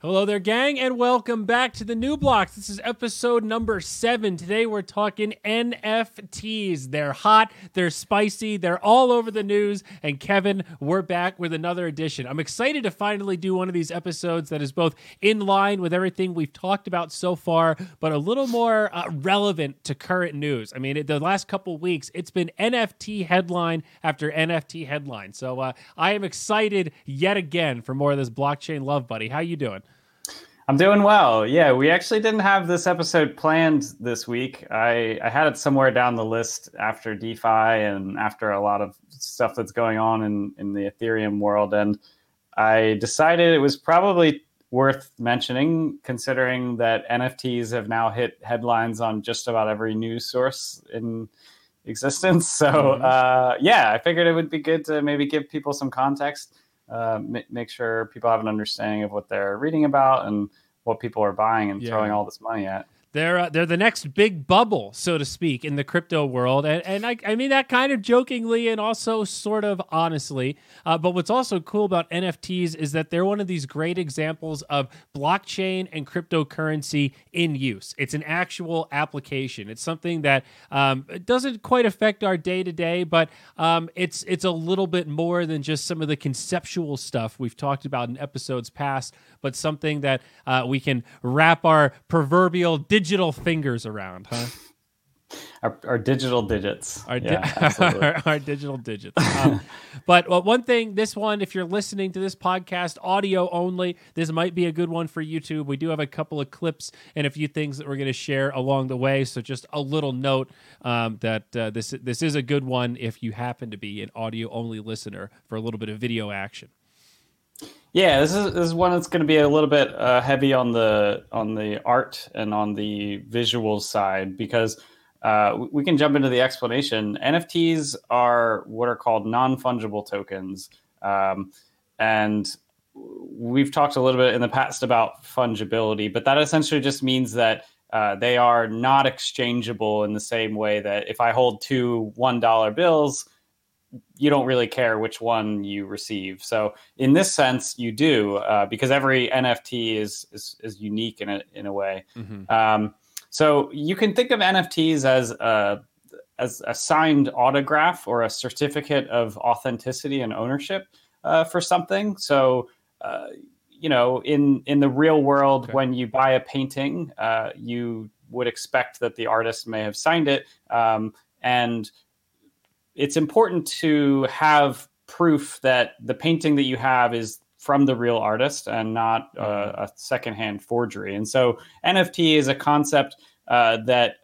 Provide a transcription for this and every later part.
Hello there, gang, and welcome back to the New Blocks. This is episode number seven. Today we're talking NFTs. They're hot, they're spicy, they're all over the news. And Kevin, we're back with another edition. I'm excited to finally do one of these episodes that is both in line with everything we've talked about so far, but a little more uh, relevant to current news. I mean, it, the last couple weeks, it's been NFT headline after NFT headline. So uh, I am excited yet again for more of this blockchain love, buddy. How you doing? I'm doing well. Yeah, we actually didn't have this episode planned this week. I, I had it somewhere down the list after DeFi and after a lot of stuff that's going on in, in the Ethereum world. And I decided it was probably worth mentioning considering that NFTs have now hit headlines on just about every news source in existence. So, mm-hmm. uh, yeah, I figured it would be good to maybe give people some context uh, make sure people have an understanding of what they're reading about and what people are buying and yeah. throwing all this money at. They're uh, they're the next big bubble, so to speak, in the crypto world, and and I, I mean that kind of jokingly and also sort of honestly. Uh, but what's also cool about NFTs is that they're one of these great examples of blockchain and cryptocurrency in use. It's an actual application. It's something that um, doesn't quite affect our day to day, but um, it's it's a little bit more than just some of the conceptual stuff we've talked about in episodes past, but something that uh, we can wrap our proverbial digital fingers around, huh? Our, our, digital digits. Our, di- yeah, our, our, digital digits. Um, but well, one thing, this one, if you're listening to this podcast audio only, this might be a good one for YouTube. We do have a couple of clips and a few things that we're going to share along the way. So just a little note um, that uh, this this is a good one if you happen to be an audio only listener for a little bit of video action. Yeah, this is, this is one that's going to be a little bit uh, heavy on the on the art and on the visual side because uh, we can jump into the explanation. NFTs are what are called non fungible tokens, um, and we've talked a little bit in the past about fungibility, but that essentially just means that uh, they are not exchangeable in the same way that if I hold two one dollar bills you don't really care which one you receive. So in this sense, you do uh, because every NFT is, is, is unique in a in a way. Mm-hmm. Um, so you can think of NFTs as a as a signed autograph or a certificate of authenticity and ownership uh, for something. So uh, you know, in in the real world, okay. when you buy a painting, uh, you would expect that the artist may have signed it. Um, and it's important to have proof that the painting that you have is from the real artist and not uh, mm-hmm. a secondhand forgery. And so NFT is a concept uh, that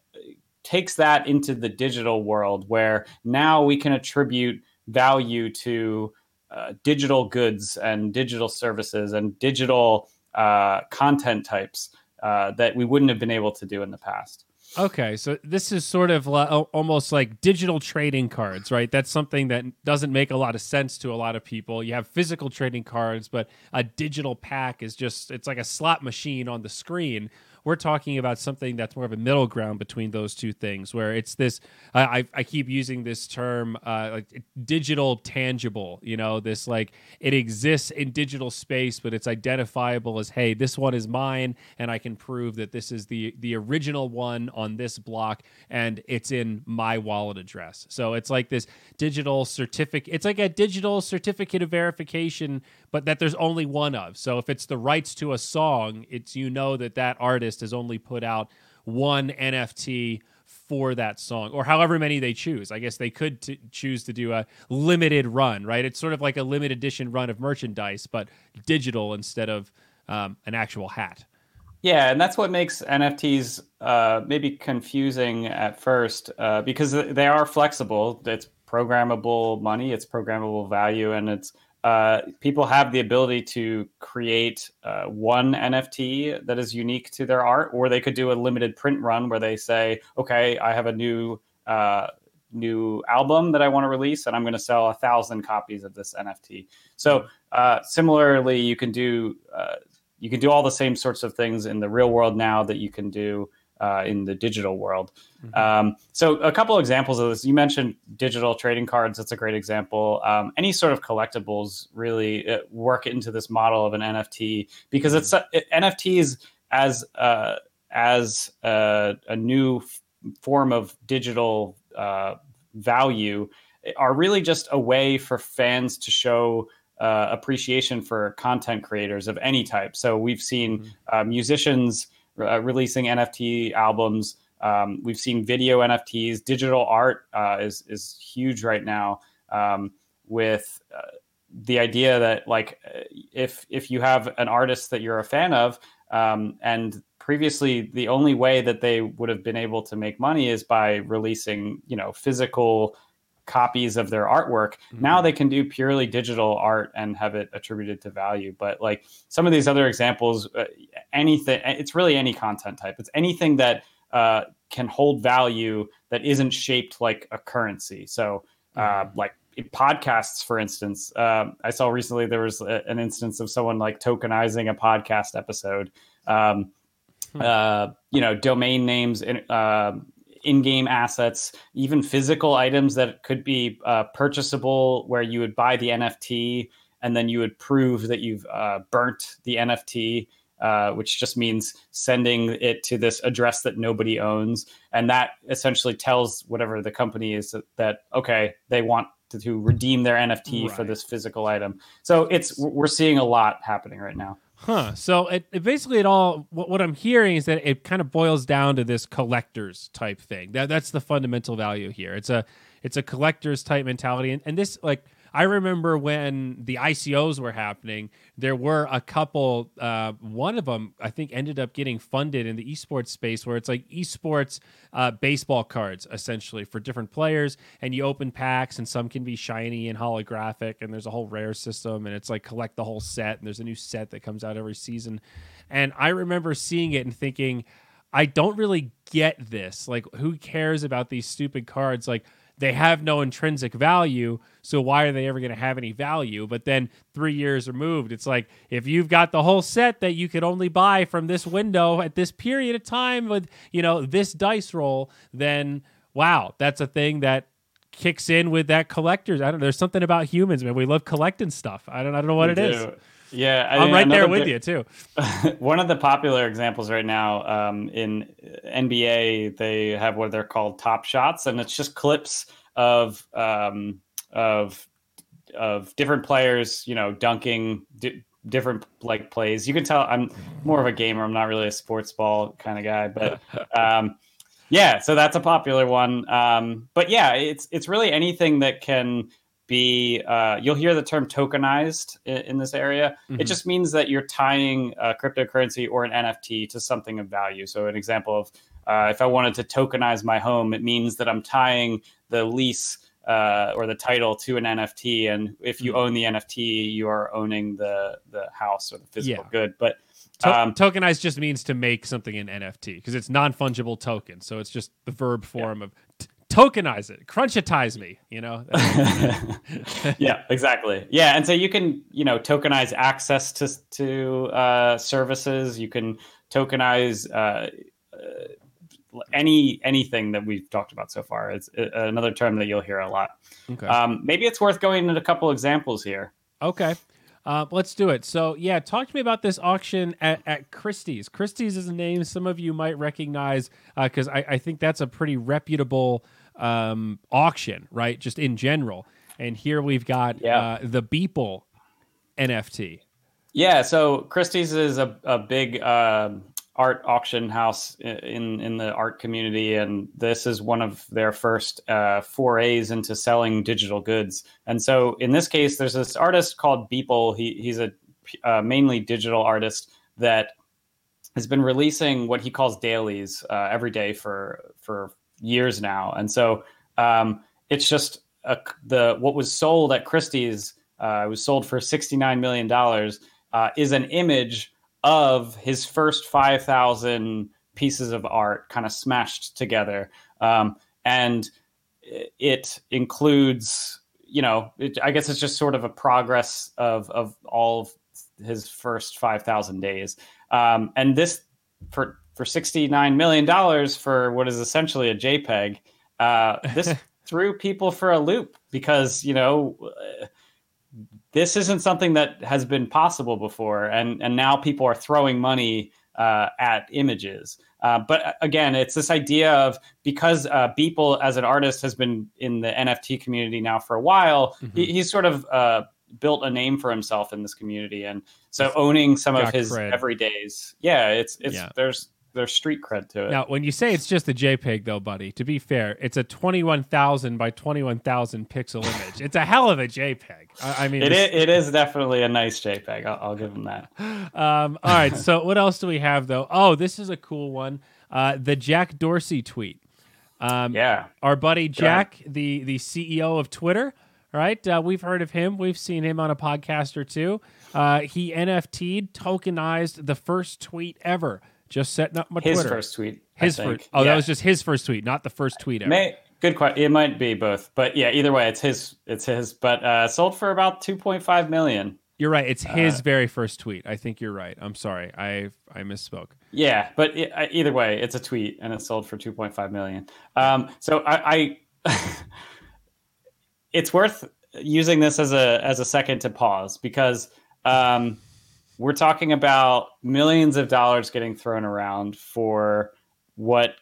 takes that into the digital world where now we can attribute value to uh, digital goods and digital services and digital uh, content types uh, that we wouldn't have been able to do in the past. Okay, so this is sort of almost like digital trading cards, right? That's something that doesn't make a lot of sense to a lot of people. You have physical trading cards, but a digital pack is just it's like a slot machine on the screen we're talking about something that's more of a middle ground between those two things, where it's this. I I keep using this term uh, like digital tangible. You know, this like it exists in digital space, but it's identifiable as hey, this one is mine, and I can prove that this is the the original one on this block, and it's in my wallet address. So it's like this digital certificate. It's like a digital certificate of verification, but that there's only one of. So if it's the rights to a song, it's you know that that artist has only put out one NFT for that song or however many they choose. I guess they could t- choose to do a limited run, right? It's sort of like a limited edition run of merchandise, but digital instead of um, an actual hat. Yeah, and that's what makes NFTs uh, maybe confusing at first uh, because they are flexible. It's programmable money, it's programmable value, and it's uh, people have the ability to create uh, one NFT that is unique to their art, or they could do a limited print run where they say, "Okay, I have a new uh, new album that I want to release, and I'm going to sell a thousand copies of this NFT." So, uh, similarly, you can do uh, you can do all the same sorts of things in the real world now that you can do uh, in the digital world. Mm-hmm. Um, so, a couple examples of this. You mentioned digital trading cards. That's a great example. Um, any sort of collectibles really uh, work into this model of an NFT because it's uh, it, NFTs as uh, as a, a new f- form of digital uh, value are really just a way for fans to show uh, appreciation for content creators of any type. So we've seen mm-hmm. uh, musicians uh, releasing NFT albums. Um, we've seen video NFTs. Digital art uh, is is huge right now. Um, with uh, the idea that like if if you have an artist that you're a fan of, um, and previously the only way that they would have been able to make money is by releasing you know physical copies of their artwork. Mm-hmm. Now they can do purely digital art and have it attributed to value. But like some of these other examples, uh, anything, it's really any content type. It's anything that uh, can hold value that isn't shaped like a currency. So, uh, mm-hmm. like podcasts, for instance, um, I saw recently there was a, an instance of someone like tokenizing a podcast episode. Um, hmm. uh, you know, domain names, uh, in-game assets, even physical items that could be uh, purchasable, where you would buy the NFT and then you would prove that you've uh, burnt the NFT, uh, which just means sending it to this address that nobody owns, and that essentially tells whatever the company is that, that okay, they want to, to redeem their NFT right. for this physical item. So it's we're seeing a lot happening right now. Huh. So it, it, basically it all what, what, I'm hearing is that it kind of boils down to this collectors type thing. That that's the fundamental value here. It's a it's a collectors type mentality, and, and this like I remember when the ICOs were happening, there were a couple. Uh, one of them, I think, ended up getting funded in the esports space, where it's like esports uh, baseball cards essentially for different players, and you open packs, and some can be shiny and holographic, and there's a whole rare system, and it's like collect the whole set, and there's a new set that comes out every season. And I remember seeing it and thinking, I don't really get this. Like, who cares about these stupid cards? Like they have no intrinsic value. So why are they ever going to have any value? But then three years removed, it's like if you've got the whole set that you could only buy from this window at this period of time with, you know, this dice roll, then wow, that's a thing that kicks in with that collectors. I don't know. There's something about humans, man. We love collecting stuff. I don't I don't know what we it do. is. Yeah, I am right there with you too. one of the popular examples right now um, in NBA, they have what they're called top shots, and it's just clips of um, of of different players, you know, dunking di- different like plays. You can tell I'm more of a gamer. I'm not really a sports ball kind of guy, but um, yeah. So that's a popular one. Um, but yeah, it's it's really anything that can be uh, you'll hear the term tokenized in, in this area. Mm-hmm. It just means that you're tying a cryptocurrency or an NFT to something of value. So, an example of uh, if I wanted to tokenize my home, it means that I'm tying the lease uh, or the title to an NFT. And if you mm-hmm. own the NFT, you are owning the the house or the physical yeah. good. But um, to- tokenize just means to make something an NFT because it's non fungible token. So it's just the verb form yeah. of tokenize it, crunchitize me, you know? yeah, exactly. Yeah. And so you can, you know, tokenize access to, to uh, services. You can tokenize uh, uh, any anything that we've talked about so far. It's uh, another term that you'll hear a lot. Okay. Um, maybe it's worth going into a couple examples here. Okay. Uh, let's do it. So, yeah, talk to me about this auction at, at Christie's. Christie's is a name some of you might recognize because uh, I, I, think that's a pretty reputable um, auction, right? Just in general. And here we've got yeah. uh, the Beeple NFT. Yeah, so Christie's is a, a big uh, art auction house in in the art community, and this is one of their first uh, forays into selling digital goods. And so, in this case, there's this artist called Beeple. He he's a uh, mainly digital artist that has been releasing what he calls dailies uh, every day for for years now, and so um, it's just a, the what was sold at Christie's uh, was sold for sixty nine million dollars uh, is an image of his first five thousand pieces of art, kind of smashed together, um, and it includes you know it, I guess it's just sort of a progress of of all of his first five thousand days, um, and this for for sixty nine million dollars for what is essentially a JPEG. Uh, this threw people for a loop because you know this isn't something that has been possible before, and and now people are throwing money uh, at images. Uh, but uh, again, it's this idea of because uh, Beeple as an artist has been in the NFT community now for a while, mm-hmm. he, he's sort of uh, built a name for himself in this community, and so owning some of his cred. everydays, yeah, it's it's yeah. there's there's street cred to it. Now, when you say it's just a JPEG, though, buddy, to be fair, it's a twenty-one thousand by twenty-one thousand pixel image. it's a hell of a JPEG. I, I mean, it is, it is definitely a nice JPEG. I'll, I'll give him that. Um, all right. So, what else do we have, though? Oh, this is a cool one. Uh, the Jack Dorsey tweet. Um, yeah, our buddy Jack, the the CEO of Twitter. Right, uh, we've heard of him. We've seen him on a podcast or two. Uh, he NFT'd, tokenized the first tweet ever just setting up my his Twitter. first tweet. His first. Oh, yeah. that was just his first tweet, not the first tweet ever. May, good question. It might be both, but yeah, either way, it's his. It's his. But uh, sold for about two point five million. You're right. It's his uh, very first tweet. I think you're right. I'm sorry. I I misspoke. Yeah, but it, either way, it's a tweet and it sold for 2.5 million. Um, so I, I it's worth using this as a as a second to pause because um, we're talking about millions of dollars getting thrown around for what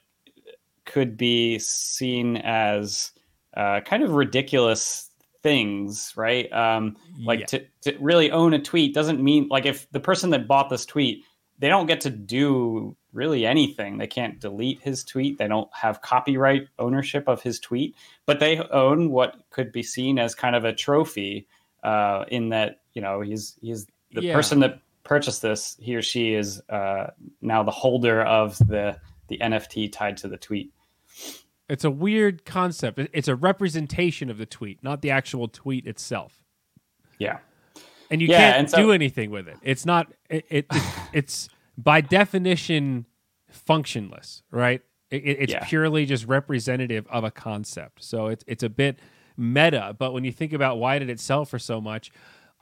could be seen as uh, kind of ridiculous things, right? Um, like yeah. to, to really own a tweet doesn't mean like if the person that bought this tweet, they don't get to do really anything. They can't delete his tweet. They don't have copyright ownership of his tweet, but they own what could be seen as kind of a trophy. Uh, in that you know he's he's the yeah. person that purchased this, he or she is uh, now the holder of the the NFT tied to the tweet. It's a weird concept. It's a representation of the tweet, not the actual tweet itself. Yeah, and you yeah, can't and so, do anything with it. It's not. It, it, it it's by definition functionless, right? it's yeah. purely just representative of a concept. So it's it's a bit meta. But when you think about why did it sell for so much,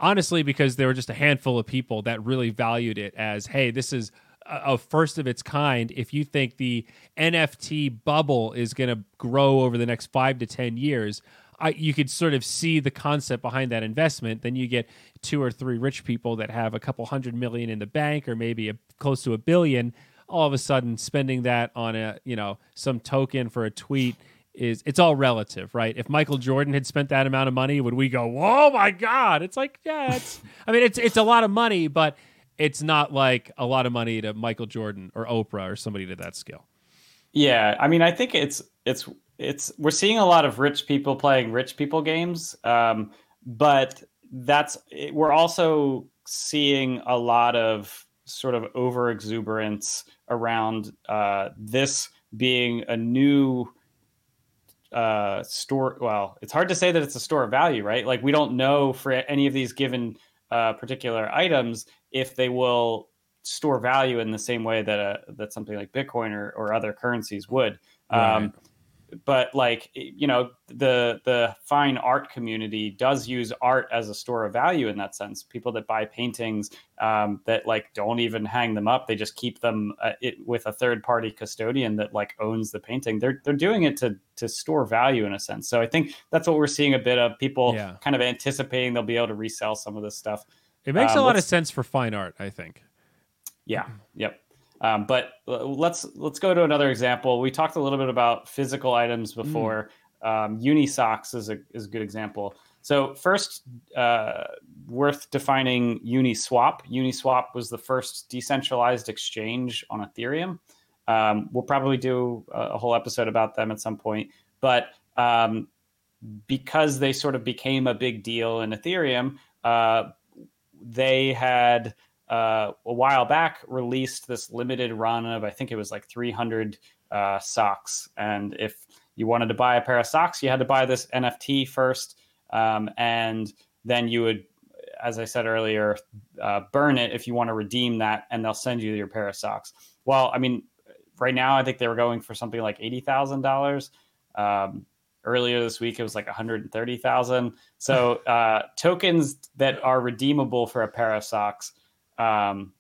honestly because there were just a handful of people that really valued it as hey this is a, first of its kind. If you think the nft bubble is going to grow over the next five to ten years I, you could sort of see the concept behind that investment. Then you get two or three rich people that have a couple hundred million in the bank or maybe a, close to a billion all of a sudden spending that on a you know some token for a tweet is it's all relative, right? If Michael Jordan had spent that amount of money, would we go, "Oh my god!" It's like, yeah, it's. I mean, it's it's a lot of money, but it's not like a lot of money to Michael Jordan or Oprah or somebody to that scale. Yeah, I mean, I think it's it's it's we're seeing a lot of rich people playing rich people games, um, but that's we're also seeing a lot of sort of over exuberance around uh, this being a new uh, store. Well, it's hard to say that it's a store of value, right? Like we don't know for any of these given uh, particular items if they will store value in the same way that a, that something like Bitcoin or, or other currencies would. Right. Um, but like you know the the fine art community does use art as a store of value in that sense. People that buy paintings um, that like don't even hang them up they just keep them uh, it, with a third party custodian that like owns the painting. They're they're doing it to to store value in a sense. So i think that's what we're seeing a bit of people yeah. kind of anticipating they'll be able to resell some of this stuff. It makes um, a lot of sense for fine art i think. Yeah. Yep um, but let's let's go to another example. We talked a little bit about physical items mm. before. Mm. Um, Unisocks is a is a good example. So first, uh, worth defining Uniswap. Uniswap was the first decentralized exchange on Ethereum. Um, we'll probably do a, a, whole episode about them at some point. But um, because they sort of became a big deal in Ethereum, uh, they had uh, a while back released this limited run of I think it was like 300 uh, socks, and if you wanted to buy a pair of socks, you had to buy this NFT first, um, and then you would, as I said earlier, uh, burn it if you want to redeem that, and they'll send you your pair of socks. Well, I mean, right now I think they were going for something like eighty thousand um, dollars. Earlier this week, it was like one hundred thirty thousand. So uh, tokens that are redeemable for a pair of socks um,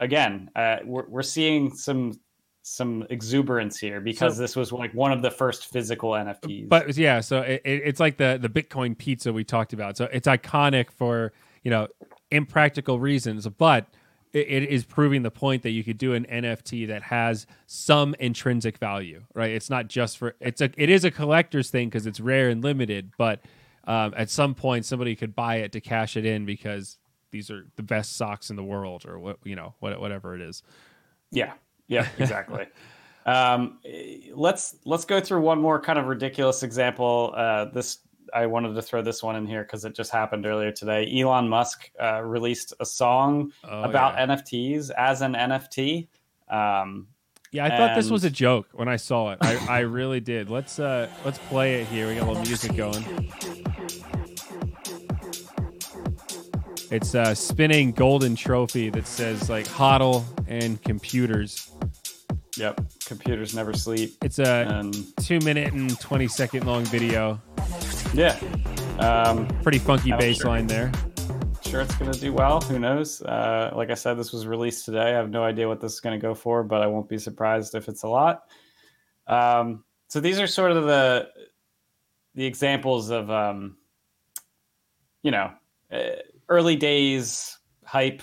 again, uh, we're, we're seeing some some exuberance here because So- this was like one of the first physical NFTs. But yeah, so it, it, it's like the the Bitcoin pizza we talked about. So it's iconic for you know impractical reasons, but it, it is proving the point that you could do an NFT that has some intrinsic value, right? It's not just for it's a it is a collector's thing because it's rare and limited, but um, at some point somebody could buy it to cash it in because these are the best socks in the world or what you know what, whatever it is. Yeah, yeah, exactly. um, let's let's go through one more kind of ridiculous example. Uh, this I wanted to throw this one in here because it just happened earlier today. Elon Musk uh, released a song Oh, about yeah. NFTs as an NFT. Um, Yeah, I thought this was a joke when I saw it. I, I really did. Let's uh let's play it here. We got a little music going. It's a spinning golden trophy that says like hodl and computers. yep, computers never sleep. It's a two minute and twenty second long video. yeah, um, Pretty funky bass sure. line there. sure it's going to do well. Who knows? Uh, like I said, this was released today. I have no idea what this is going to go for, but I won't be surprised if it's a lot. Um, so these are sort of the the examples of um, you know uh, early days hype,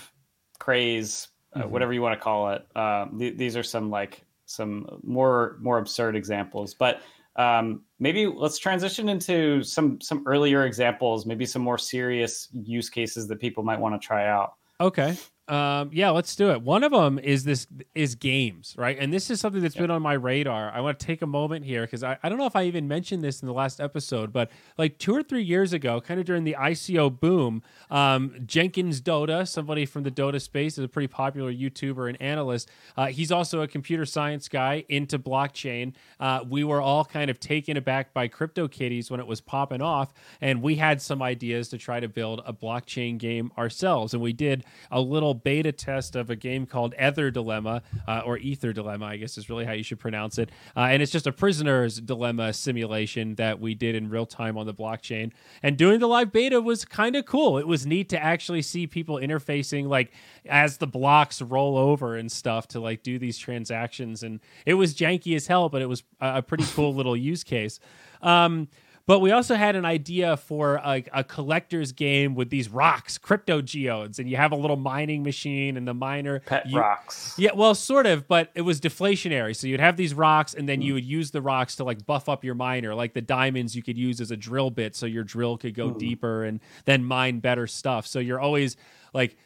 craze, uh, Mhm. whatever you want to call it. Um, th- these are some like some more more absurd examples, but um, maybe let's transition into some some earlier examples, maybe some more serious use cases that people might want to try out. Okay. Um, yeah, let's do it. One of them is this is games, right? And this is something that's been on my radar. I want to take a moment here because I, I don't know if I even mentioned this in the last episode, but like two or three years ago, kind of during the ICO boom, um, Jenkins Dota, somebody from the Dota space, is a pretty popular YouTuber and analyst. Uh, he's also a computer science guy into blockchain. Uh, we were all kind of taken aback by CryptoKitties when it was popping off, and we had some ideas to try to build a blockchain game ourselves. And we did a little beta test of a game called Ether Dilemma, uh, or Ether Dilemma, I guess is really how you should pronounce it. Uh, and it's just a prisoner's dilemma simulation that we did in real time on the blockchain. And doing the live beta was kind of cool. It was neat to actually see people interfacing, like as the blocks roll over and stuff, to like do these transactions. And it was janky as hell, but it was a, a pretty cool little use case. Um, but we also had an idea for a, a collector's game with these rocks, crypto geodes, and you have a little mining machine, and the miner Pet you- rocks. yeah, well, sort of, but it was deflationary. So you'd have these rocks, and then hmm. you would use the rocks to like buff up your miner, like the diamonds you could use as a drill bit, so your drill could go hmm. deeper and then mine better stuff. So you're always like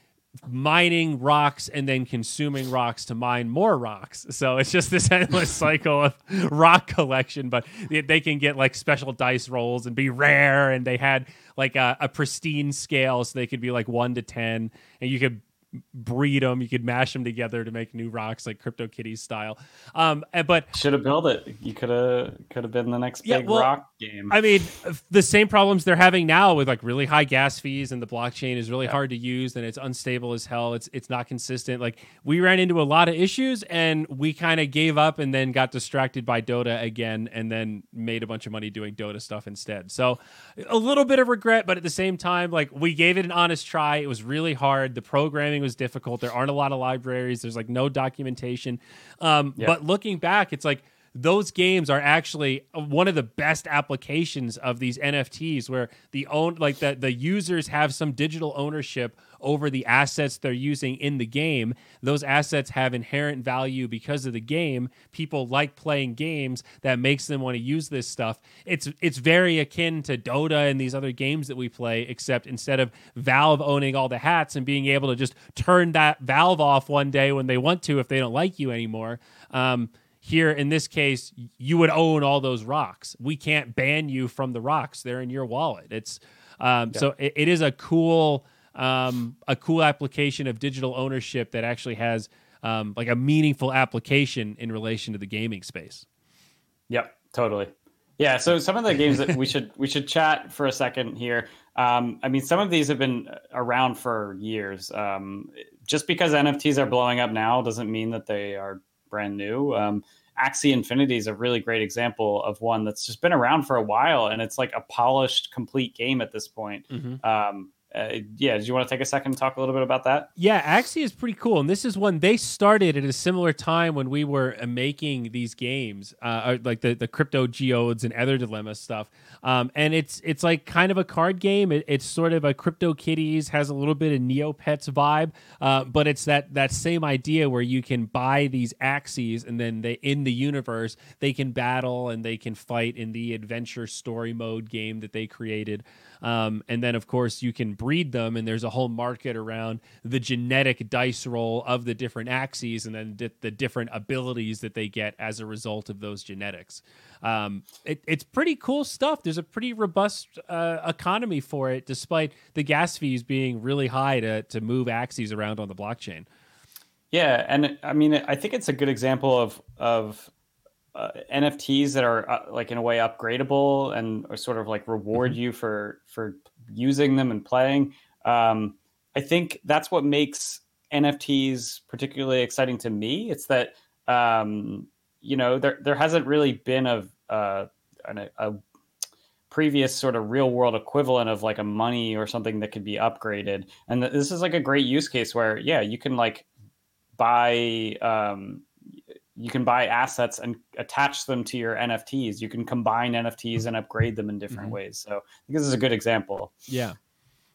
mining rocks and then consuming rocks to mine more rocks. So it's just this endless cycle of rock collection, but they- can get like special dice rolls and be rare. And they had like a, a pristine scale, so they could be like one to 10, and you could breed them. You could mash them together to make new rocks, like Crypto CryptoKitties style. Um, but Should have built it. You could have could have been the next Yeah, big well, rock game. I mean, the same problems they're having now with like really high gas fees and the blockchain is really hard to use and it's unstable as hell. It's it's not consistent. Like we ran into a lot of issues and we kind of gave up and then got distracted by Dota again and then made a bunch of money doing Dota stuff instead. So a little bit of regret, but at the same time, like we gave it an honest try. It was really hard. The programming was difficult. There aren't a lot of libraries. There's like no documentation. Um, Yeah. But looking back, it's like those games are actually one of the best applications of these NFTs where the own like the the users have some digital ownership over the assets they're using in the game. Those assets have inherent value because of the game. People like playing games that makes them want to use this stuff. It's it's very akin to Dota and these other games that we play except instead of Valve owning all the hats and being able to just turn that Valve off one day when they want to if they don't like you anymore. Um, here in this case you would own all those rocks we can't ban you from the rocks they're in your wallet it's um, so it, it is a cool um, a cool application of digital ownership that actually has um, like a meaningful application in relation to the gaming space Yep, totally. Yeah, so some of the games that we should we should chat for a second here. Um, I mean, some of these have been around for years. Um, just because NFTs are blowing up now doesn't mean that they are brand new. Um, Axie Infinity is a really great example of one that's just been around for a while, and it's like a polished, complete game at this point. Um, uh, yeah, do you want to take a second and talk a little bit about that? Yeah, Axie is pretty cool, and this is one they started at a similar time when we were uh, making these games, uh, like the the crypto geodes and Ether Dilemma stuff. Um, and it's it's like kind of a card game. It, it's sort of a CryptoKitties has a little bit of Neopets vibe, uh, but it's that that same idea where you can buy these Axies and then they in the universe they can battle and they can fight in the adventure story mode game that they created. Um, and then, of course, you can breed them, and there's a whole market around the genetic dice roll of the different Axies and then the different abilities that they get as a result of those genetics. Um, it, it's pretty cool stuff. There's a pretty robust uh, economy for it, despite the gas fees being really high to, to move Axies around on the blockchain. Yeah, and I mean, I think it's a good example of of uh, NFTs that are uh, like in a way upgradable and sort of like reward mm-hmm. you for for using them and playing. Um, I think that's what makes NFTs particularly exciting to me. It's that um, you know there there hasn't really been a, uh, a, a previous sort of real world equivalent of like a money or something that could be upgraded, and this is like a great use case where yeah you can like buy um, you can buy assets and attach them to your NFTs. You can combine NFTs and upgrade them in different mm-hmm. ways. So I think this is a good example. Yeah.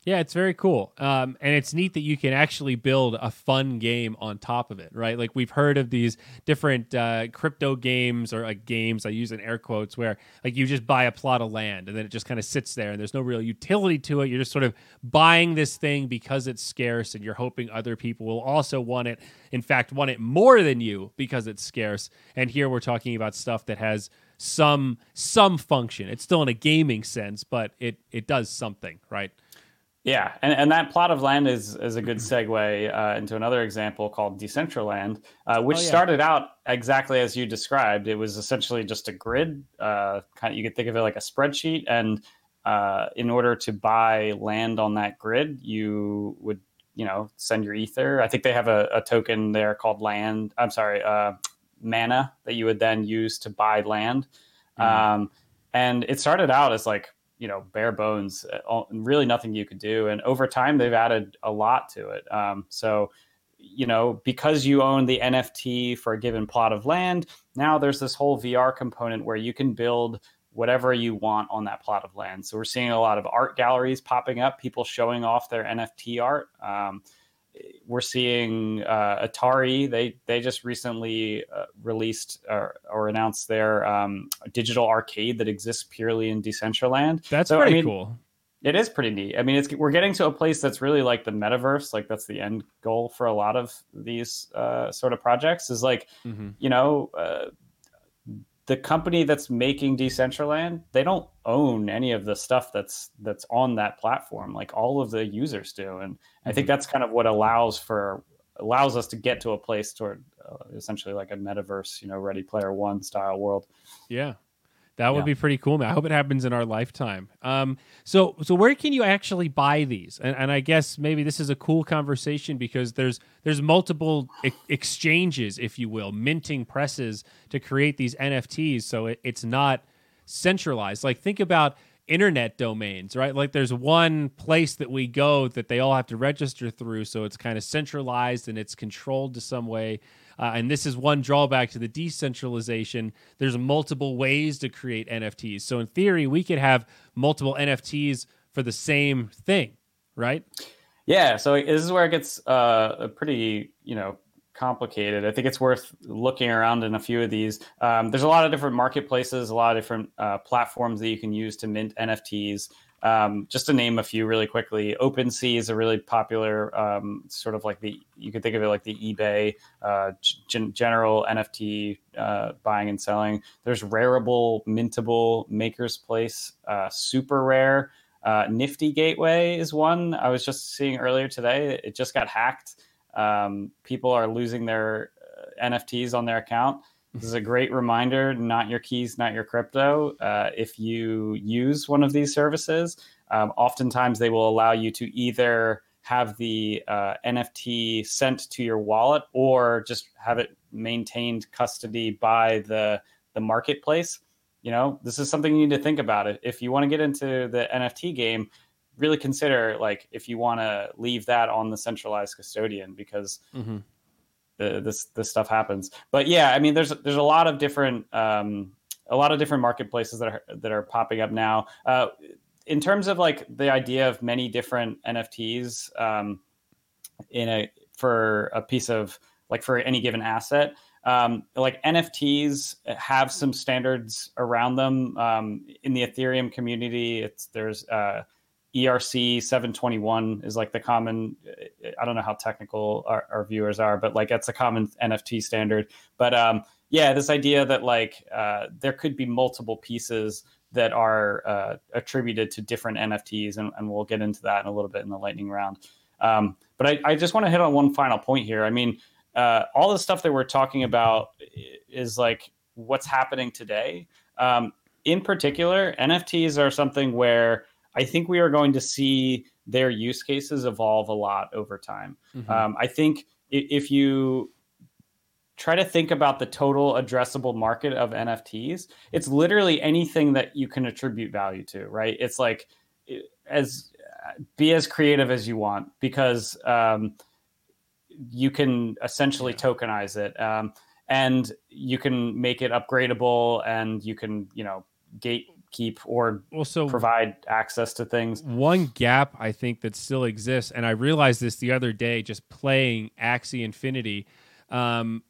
Yeah, it's very cool. Um, and it's neat that you can actually build a fun game on top of it, right? Like we've heard of these different uh, crypto games or like games, I use in air quotes, where like you just buy a plot of land and then it just kind of sits there and there's no real utility to it. You're just sort of buying this thing because it's scarce and you're hoping other people will also want it. In fact, want it more than you because it's scarce. And here we're talking about stuff that has some some function. It's still in a gaming sense, but it it does something, right? Yeah, and, and that plot of land is is a good segue uh, into another example called Decentraland, uh, which oh, yeah. started out exactly as you described. It was essentially just a grid. Uh, kind of, you could think of it like a spreadsheet, and uh, in order to buy land on that grid, you would you know send your ether. I think they have a, a token there called land. I'm sorry, uh, mana that you would then use to buy land. Mm-hmm. Um, and it started out as like you know bare bones uh, really nothing you could do. And over time they've added a lot to it. Um, so you know because you own the nft for a given plot of land now there's this whole vr component where you can build whatever you want on that plot of land. So we're seeing a lot of art galleries popping up people showing off their nft art. Um, we're seeing uh, Atari. They they just recently uh, released or, or, announced their um, digital arcade that exists purely in Decentraland. That's so, pretty I mean, cool. It is pretty neat. I mean, it's we're getting to a place that's really like the metaverse. Like that's the end goal for a lot of these uh, sort of projects. Is like, mm-hmm. you know, uh, the company that's making Decentraland, they don't own any of the stuff that's that's on that platform. Like all of the users do, and. I think mm-hmm. that's kind of what allows for allows us to get to a place toward uh, essentially like a metaverse, you know, Ready Player One style world. Yeah, that would yeah. be pretty cool, man. I hope it happens in our lifetime. Um, so, so where can you actually buy these? And, and I guess maybe this is a cool conversation because there's there's multiple e- exchanges, if you will, minting presses to create these NFTs. So it, it's not centralized. Like think about internet domains, right? Like there's one place that we go that they all have to register through, so it's kind of centralized and it's controlled to some way. Uh, and this is one drawback to the decentralization. There's multiple ways to create NFTs. So in theory, we could have multiple NFTs for the same thing, right? Yeah. So this is where it gets uh, pretty, you know, complicated. I think it's worth looking around in a few of these. Um, there's a lot of different marketplaces, a lot of different uh, platforms that you can use to mint NFTs. Um, just to name a few really quickly, OpenSea is a really popular um, sort of like the you could think of it like the eBay uh, g- general NFT uh, buying and selling. There's Rarible, Mintable, Maker's Place, uh, SuperRare. Uh, Nifty Gateway is one I was just seeing earlier today. It just got hacked. Um, people are losing their uh, NFTs on their account. This is a great reminder not your keys, not your crypto. Uh, if you use one of these services, um, oftentimes they will allow you to either have the uh, NFT sent to your wallet or just have it maintained custody by the, the marketplace. You know, this is something you need to think about. If you want to get into the NFT game, really consider like if you want to leave that on the centralized custodian because Mm-hmm. the, this this stuff happens. But yeah, I mean, there's there's a lot of different um, a lot of different marketplaces that are that are popping up now. Uh, in terms of like the idea of many different NFTs um, in a for a piece of like for any given asset. Um, like NFTs have some standards around them um, in the Ethereum community. It's there's uh, ERC 721 is like the common. I don't know how technical our, our viewers are, but like that's a common NFT standard. But um, yeah, this idea that like uh, there could be multiple pieces that are uh, attributed to different NFTs, and, and, we'll get into that in a little bit in the lightning round. Um, but I, I just want to hit on one final point here. I mean, uh, all the stuff that we're talking about is like what's happening today. Um, in particular, NFTs are something where I think we are going to see their use cases evolve a lot over time. Mm-hmm. Um, I think if you try to think about the total addressable market of NFTs, it's literally anything that you can attribute value to, right? It's like as be as creative as you want because um, you can essentially yeah. tokenize it um, and you can make it upgradable and you can you know gatekeep or also provide access to things one gap i think that still exists and i realized this the other day just playing axie infinity um,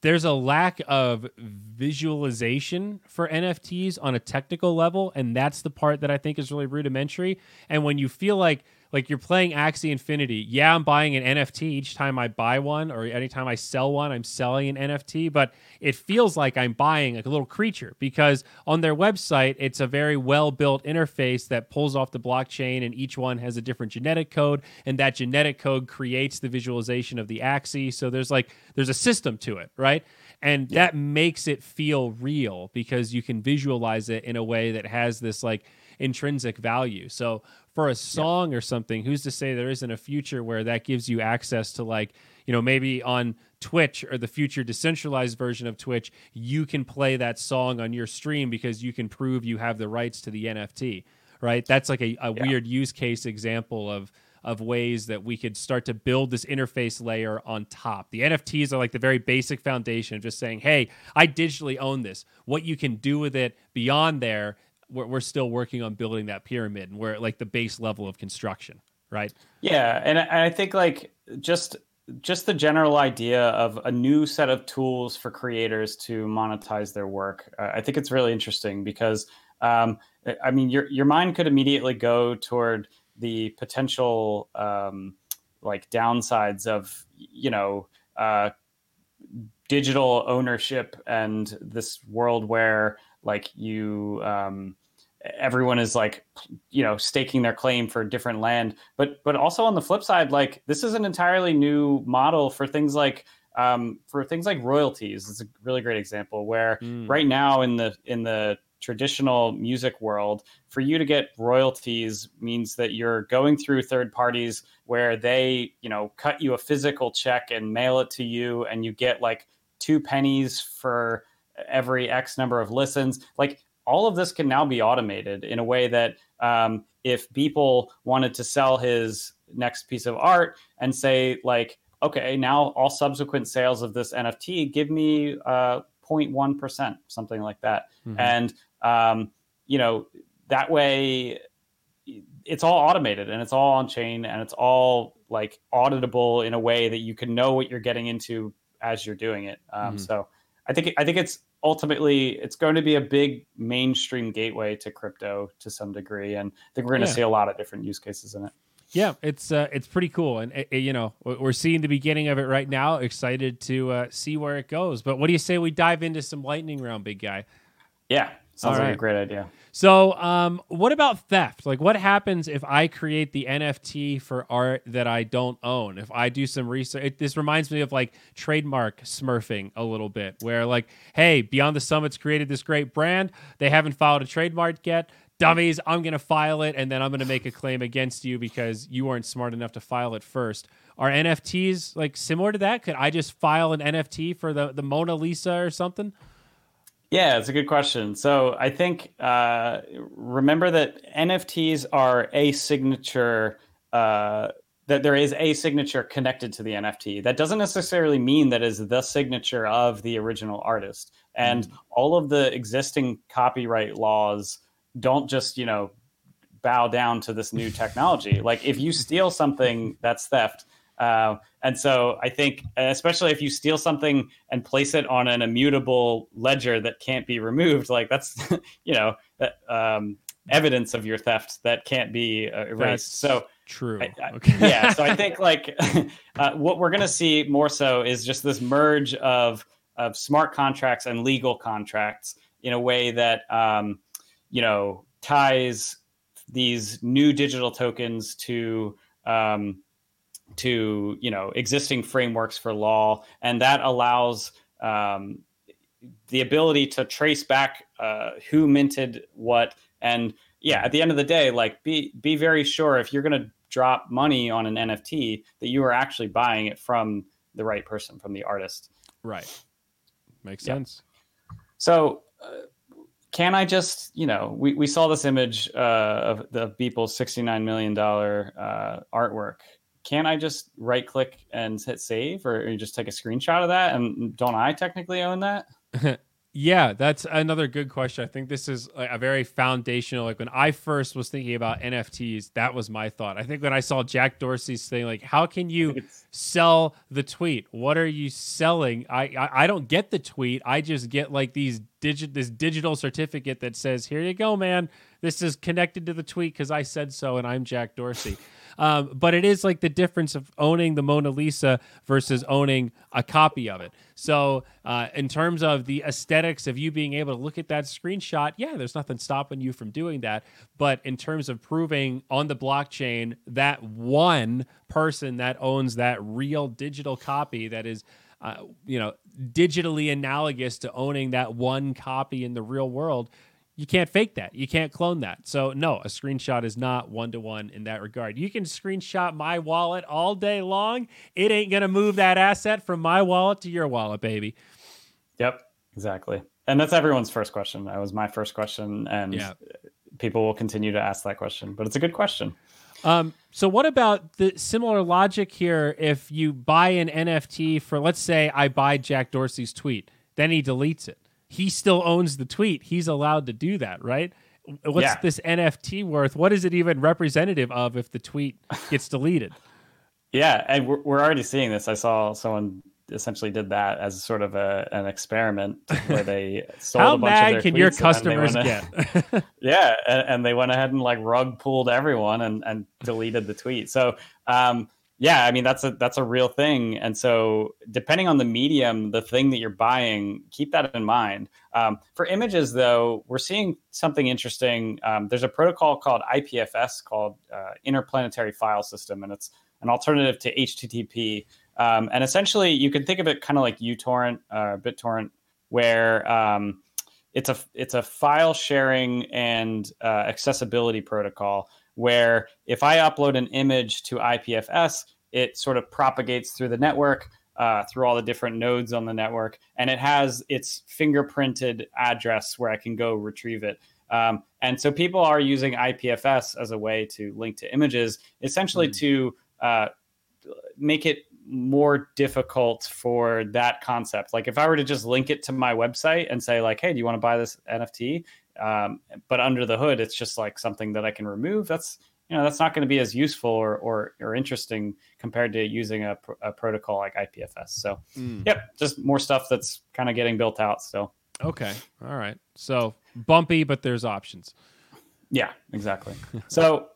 there's a lack of visualization for NFTs on a technical level, and that's the part that I think is really rudimentary. And when you feel like like you're playing Axie Infinity. Yeah, I'm buying an NFT each time I buy one, or anytime I sell one, I'm selling an NFT. But it feels like I'm buying like a little creature because on their website, it's a very well built interface that pulls off the blockchain, and each one has a different genetic code, and that genetic code creates the visualization of the Axie. So there's like there's a system to it, right? And yeah. that makes it feel real because you can visualize it in a way that has this like intrinsic value. So for a song yeah. or something, who's to say there isn't a future where that gives you access to like, you know, maybe on Twitch or the future decentralized version of Twitch, you can play that song on your stream because you can prove you have the rights to the NFT, right? That's like a, a yeah. weird use case example of of ways that we could start to build this interface layer on top. The NFTs are like the very basic foundation of just saying, hey, I digitally own this. What you can do with it beyond there we're, we're still working on building that pyramid and we're like the base level of construction right? Yeah and I, I think like just just the general idea of a new set of tools for creators to monetize their work uh, i think it's really interesting because um, i mean your, your mind could immediately go toward the potential um, like downsides of you know uh, digital ownership and this world where like you um, everyone is like you know staking their claim for different land but but also on the flip side like this is an entirely new model for things like um, for things like royalties it's a really great example where mm. right now in the in the traditional music world for you to get royalties means that you're going through third parties where they you know cut you a physical check and mail it to you and you get like two pennies for every X number of listens. Like all of this can now be automated in a way that um, if people wanted to sell his next piece of art and say like, okay, now all subsequent sales of this NFT give me uh, 0.1%, something like that. Mm-hmm. And, um, you know, that way it's all automated and it's all on chain and it's all like auditable in a way that you can know what you're getting into as you're doing it. Um, mm-hmm. So I think I think it's ultimately it's going to be a big mainstream gateway to crypto to some degree, and I think we're going to yeah. see a lot of different use cases in it. Yeah, it's uh, it's pretty cool, and it, you know we're seeing the beginning of it right now. Excited to uh, see where it goes. But what do you say we dive into some lightning round, big guy? Yeah, sounds like a great idea. So, um, what about theft? Like, what happens if I create the NFT for art that I don't own? If I do some research, it, this reminds me of like trademark smurfing a little bit, where like, hey, Beyond the Summits created this great brand. They haven't filed a trademark yet. Dummies, I'm going to file it and then I'm going to make a claim against you because you weren't smart enough to file it first. Are NFTs like similar to that? Could I just file an NFT for the, the Mona Lisa or something? Yeah, it's a good question. So I think uh, remember that NFTs are a signature. Uh, that there is a signature connected to the NFT. That doesn't necessarily mean that is the signature of the original artist. And mm. all of the existing copyright laws don't just you know bow down to this new technology. like if you steal something, that's theft. Uh, and so I think, especially if you steal something and place it on an immutable ledger that can't be removed, like that's, you know, um, evidence of your theft that can't be uh, erased. That's so true. I, I, okay. yeah. So I think like uh, what we're going to see more so is just this merge of of smart contracts and legal contracts in a way that um, you know ties these new digital tokens to um, to you know existing frameworks for law, and that allows um, the ability to trace back uh, who minted what. And yeah, at the end of the day, like be be very sure if you're going to drop money on an NFT that you are actually buying it from the right person, from the artist. Right. Makes sense. So. Uh, can I just, you know, we, we saw this image uh, of the Beeple's $69 million uh, artwork can I just right click and hit save or, or just take a screenshot of that? And don't I technically own that? yeah, that's another good question. I think this is a very foundational. Like when I first was thinking about NFTs, that was my thought. I think when I saw Jack Dorsey's thing, like, how can you sell the tweet? What are you selling? I, I, I don't get the tweet. I just get like these digit this digital certificate that says, "Here you go, man. This is connected to the tweet because I said so, and I'm Jack Dorsey." Um, but it is like the difference of owning the Mona Lisa versus owning a copy of it. So, uh, in terms of the aesthetics of you being able to look at that screenshot, yeah, there's nothing stopping you from doing that. But in terms of proving on the blockchain that one person that owns that real digital copy that is uh, you know, digitally analogous to owning that one copy in the real world, you can't fake that. You can't clone that. So no, a screenshot is not one to one in that regard. You can screenshot my wallet all day long. It ain't gonna move that asset from my wallet to your wallet, baby. Yep, exactly. And that's everyone's first question. That was my first question, and yeah. people will continue to ask that question. But it's a good question. Um, so what about the similar logic here? If you buy an NFT for, let's say, I buy Jack Dorsey's tweet, then he deletes it he still owns the tweet. He's allowed to do that, right? What's yeah. this NFT worth? What is it even representative of if the tweet gets deleted? yeah, and we're, we're already seeing this. I saw someone essentially did that as sort of a, an experiment where they sold How a bunch mad of can your customers get? yeah, and, and, they went ahead and like rug pulled everyone and, and deleted the tweet. So um, yeah i mean that's a that's a real thing and so depending on the medium the thing that you're buying keep that in mind um, for images though we're seeing something interesting um, there's a protocol called ipfs called uh, interplanetary file system and it's an alternative to http um, and essentially you can think of it kind of like utorrent uh, bittorrent where um, it's a it's a file sharing and uh, accessibility protocol where if I upload an image to IPFS, it sort of propagates through the network, uh, through all the different nodes on the network, and it has its fingerprinted address where I can go retrieve it. Um, and so people are using IPFS as a way to link to images, essentially mm. to uh, make it more difficult for that concept. Like if I were to just link it to my website and say like, "Hey, do you want to buy this NFT?" Um, but under the hood, it's just like something that I can remove. That's you know that's not going to be as useful or, or, or interesting compared to using a, a protocol like IPFS. So, mm. yep, just more stuff that's kind of getting built out still. Okay, all right. So bumpy, but there's options. Yeah, exactly. so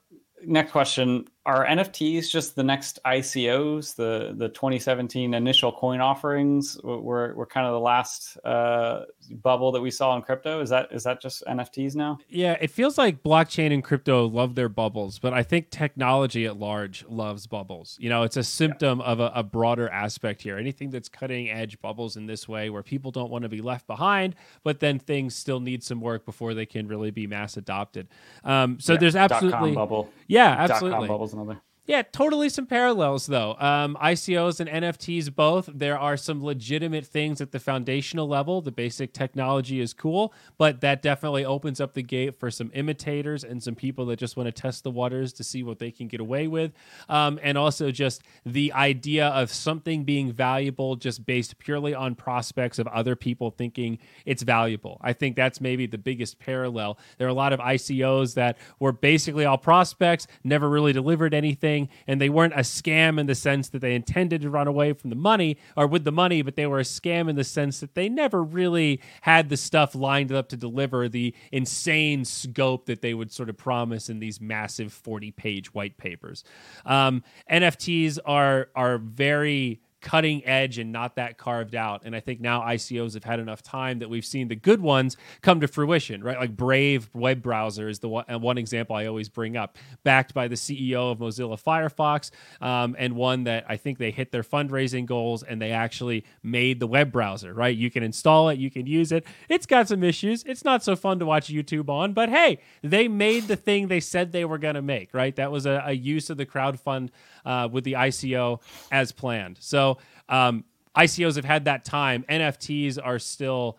next question are nfts just the next icos the the 2017 initial coin offerings were, were kind of the last uh, bubble that we saw in crypto? Is that is that just nfts now? Yeah it feels like blockchain and crypto love their bubbles but i think technology at large loves bubbles. You know it's a symptom yeah. of a, a broader aspect here. Anything that's cutting edge bubbles in this way where people don't want to be left behind but then things still need some work before they can really be mass adopted. Um, so yeah, there's absolutely bubble. Yeah, absolutely. Another. Yeah, totally some parallels though. Um, ICOs and NFTs both. There are some legitimate things at the foundational level. The basic technology is cool, but that definitely opens up the gate for some imitators and some people that just want to test the waters to see what they can get away with. Um, and also just the idea of something being valuable just based purely on prospects of other people thinking it's valuable. I think that's maybe the biggest parallel. There are a lot of ICOs that were basically all prospects, never really delivered anything, and they weren't a scam in the sense that they intended to run away from the money or with the money, but they were a scam in the sense that they never really had the stuff lined up to deliver the insane scope that they would sort of promise in these massive 40 page white papers. Um, NFTs are are very cutting edge and not that carved out. And I think now ICOs have had enough time that we've seen the good ones come to fruition, right? Like Brave web browser is the one, one example I always bring up, backed by the CEO of Mozilla Firefox, um, and one that I think they hit their fundraising goals and they actually made the web browser, right? You can install it, you can use it. It's got some issues. It's not so fun to watch YouTube on, but hey, they made the thing they said they were going to make, right? That was a, a use of the crowdfund uh, with the ICO as planned. So um, ICOs have had that time. NFTs are still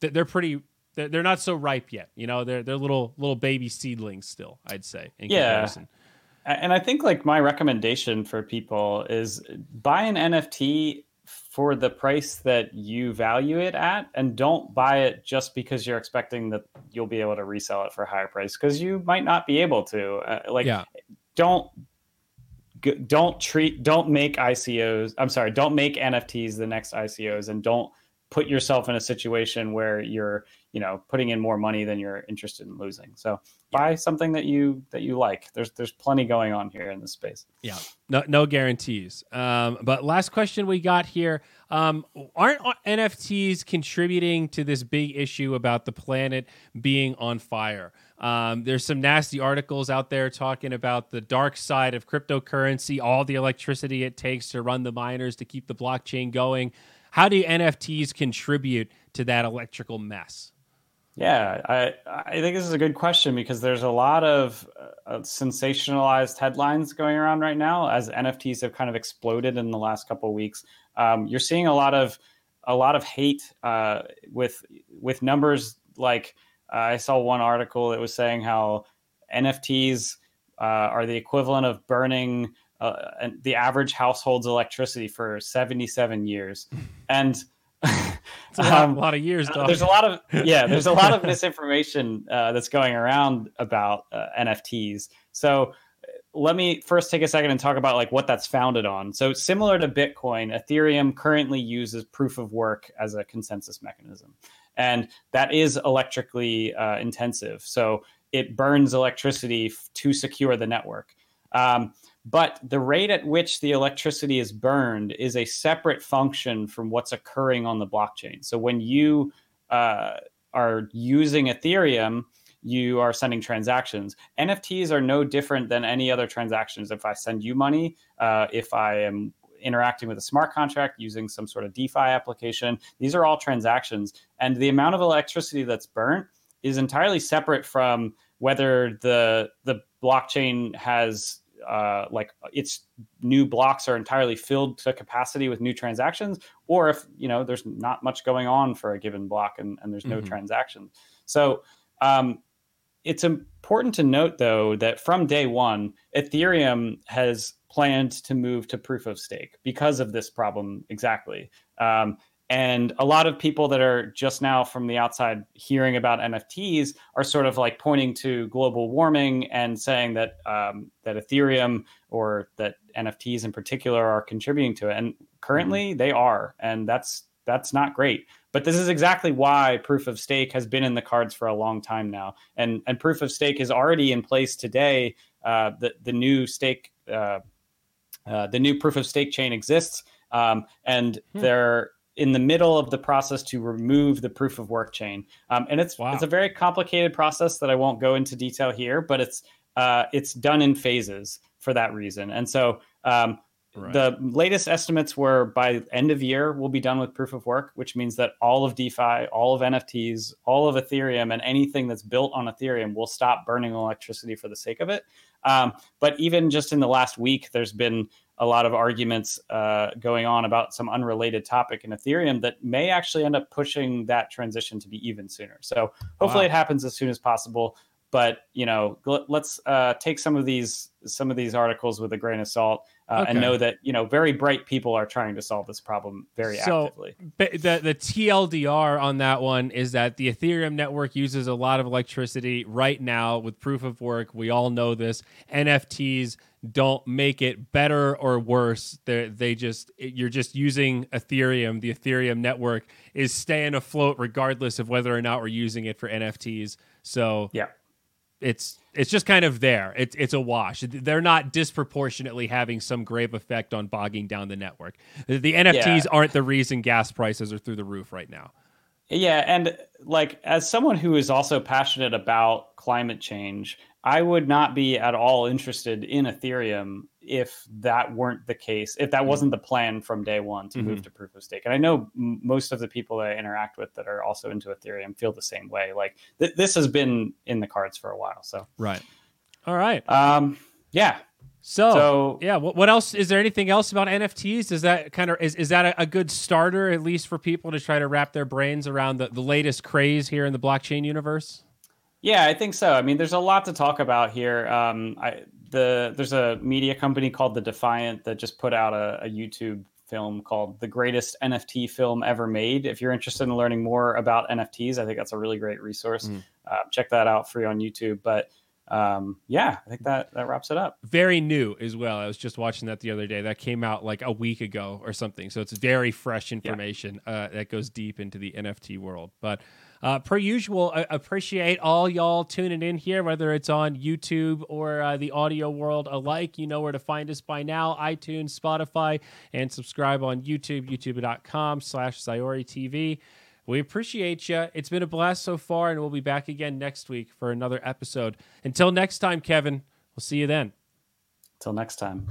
they're pretty they're not so ripe yet. You know, they're they're little little baby seedlings still. I'd say. yeah. Comparison. And I think like my recommendation for people is buy an NFT for the price that you value it at and don't buy it just because you're expecting that you'll be able to resell it for a higher price because you might not be able to uh, like yeah. don't don't treat don't make ICOs. I'm sorry, don't make NFTs the next ICOs, and don't put yourself in a situation where you're you know putting in more money than you're interested in losing. So buy something that you that you like. There's there's plenty going on here in this space. Yeah, no no guarantees. Um, but last question we got here: um, Aren't NFTs contributing to this big issue about the planet being on fire? Um, there's some nasty articles out there talking about the dark side of cryptocurrency, all the electricity it takes to run the miners to keep the blockchain going. How do NFTs contribute to that electrical mess? Yeah, I, I think this is a good question because there's a lot of uh, sensationalized headlines going around right now as NFTs have kind of exploded in the last couple of weeks. Um, you're seeing a lot of a lot of hate uh, with with numbers like I saw one article that was saying how NFTs uh, are the equivalent of burning uh, the average household's electricity for 77 years. And it's a lot, um, a lot of years. Dog. There's a lot of yeah. There's a lot of misinformation uh, that's going around about uh, NFTs. So let me first take a second and talk about like what that's founded on. So similar to Bitcoin, Ethereum currently uses proof of work as a consensus mechanism and that is electrically uh, intensive. So it burns electricity f- to secure the network. Um, but the rate at which the electricity is burned is a separate function from what's occurring on the blockchain. So when you uh, are using Ethereum, you are sending transactions. NFTs are no different than any other transactions. If I send you money, uh, if I am interacting with a smart contract using some sort of DeFi application. These are all transactions. And the amount of electricity that's burnt is entirely separate from whether the the blockchain has uh, like its new blocks are entirely filled to capacity with new transactions, or if you know there's not much going on for a given block and, and there's no mm-hmm. transactions. So um, it's important to note though that from day one, Ethereum has planned to move to proof of stake because of this problem exactly. Um, and a lot of people that are just now from the outside hearing about NFTs are sort of like pointing to global warming and saying that um, that Ethereum or that NFTs in particular are contributing to it. And currently, mm-hmm. they are, and that's that's not great. But this is exactly why proof of stake has been in the cards for a long time now, and and proof of stake is already in place today. Uh, the the new stake uh, uh, the new proof of stake chain exists, um, and hmm. they're in the middle of the process to remove the proof of work chain. Um, and it's wow. it's a very complicated process that I won't go into detail here, but it's uh, it's done in phases for that reason. And so um, right. the latest estimates were by end of year we'll be done with proof of work, which means that all of DeFi, all of NFTs, all of Ethereum, and anything that's built on Ethereum will stop burning electricity for the sake of it. Um, but even just in the last week, there's been a lot of arguments uh, going on about some unrelated topic in Ethereum that may actually end up pushing that transition to be even sooner. So hopefully wow. it happens as soon as possible. But you know, let's uh, take some of these some of these articles with a grain of salt uh, okay. and know that you know very bright people are trying to solve this problem very so, actively. The the TLDR on that one is that the Ethereum network uses a lot of electricity right now with proof of work. We all know this. NFTs don't make it better or worse. They they just you're just using Ethereum. The Ethereum network is staying afloat regardless of whether or not we're using it for NFTs. So yeah it's it's just kind of there. It's it's a wash. They're not disproportionately having some grave effect on bogging down the network. The NFTs yeah. aren't the reason gas prices are through the roof right now. Yeah, and like as someone who is also passionate about climate change, I would not be at all interested in Ethereum if that weren't the case, if that mm-hmm. wasn't the plan from day one to mm-hmm. move to proof of stake. And I know m- most of the people that I interact with that are also into Ethereum feel the same way. Like th- this has been in the cards for a while. So right, all right, um, yeah. So, so yeah, what, what, else? Is there anything else about NFTs? Is that kind of is, is that a, a, good starter at least for people to try to wrap their brains around the, the latest craze here in the blockchain universe? Yeah, I think so. I mean, there's a lot to talk about here. Um, I, the there's a media company called the Defiant that just put out a, a, YouTube film called "The Greatest NFT Film Ever Made." If you're interested in learning more about NFTs, I think that's a really great resource. Mm. Uh, check that out free on YouTube. But um, yeah, I think that that wraps it up. Very new as well. I was just watching that the other day. That came out like a week ago or something. So it's very fresh information yeah. uh, that goes deep into the NFT world. But uh, per usual, I appreciate all y'all tuning in here, whether it's on YouTube or uh, the audio world alike. You know where to find us by now iTunes, Spotify, and subscribe on YouTube, youtube.com slash Sayori TV. We appreciate you. It's been a blast so far, and we'll be back again next week for another episode. Until next time, Kevin, we'll see you then. Until next time.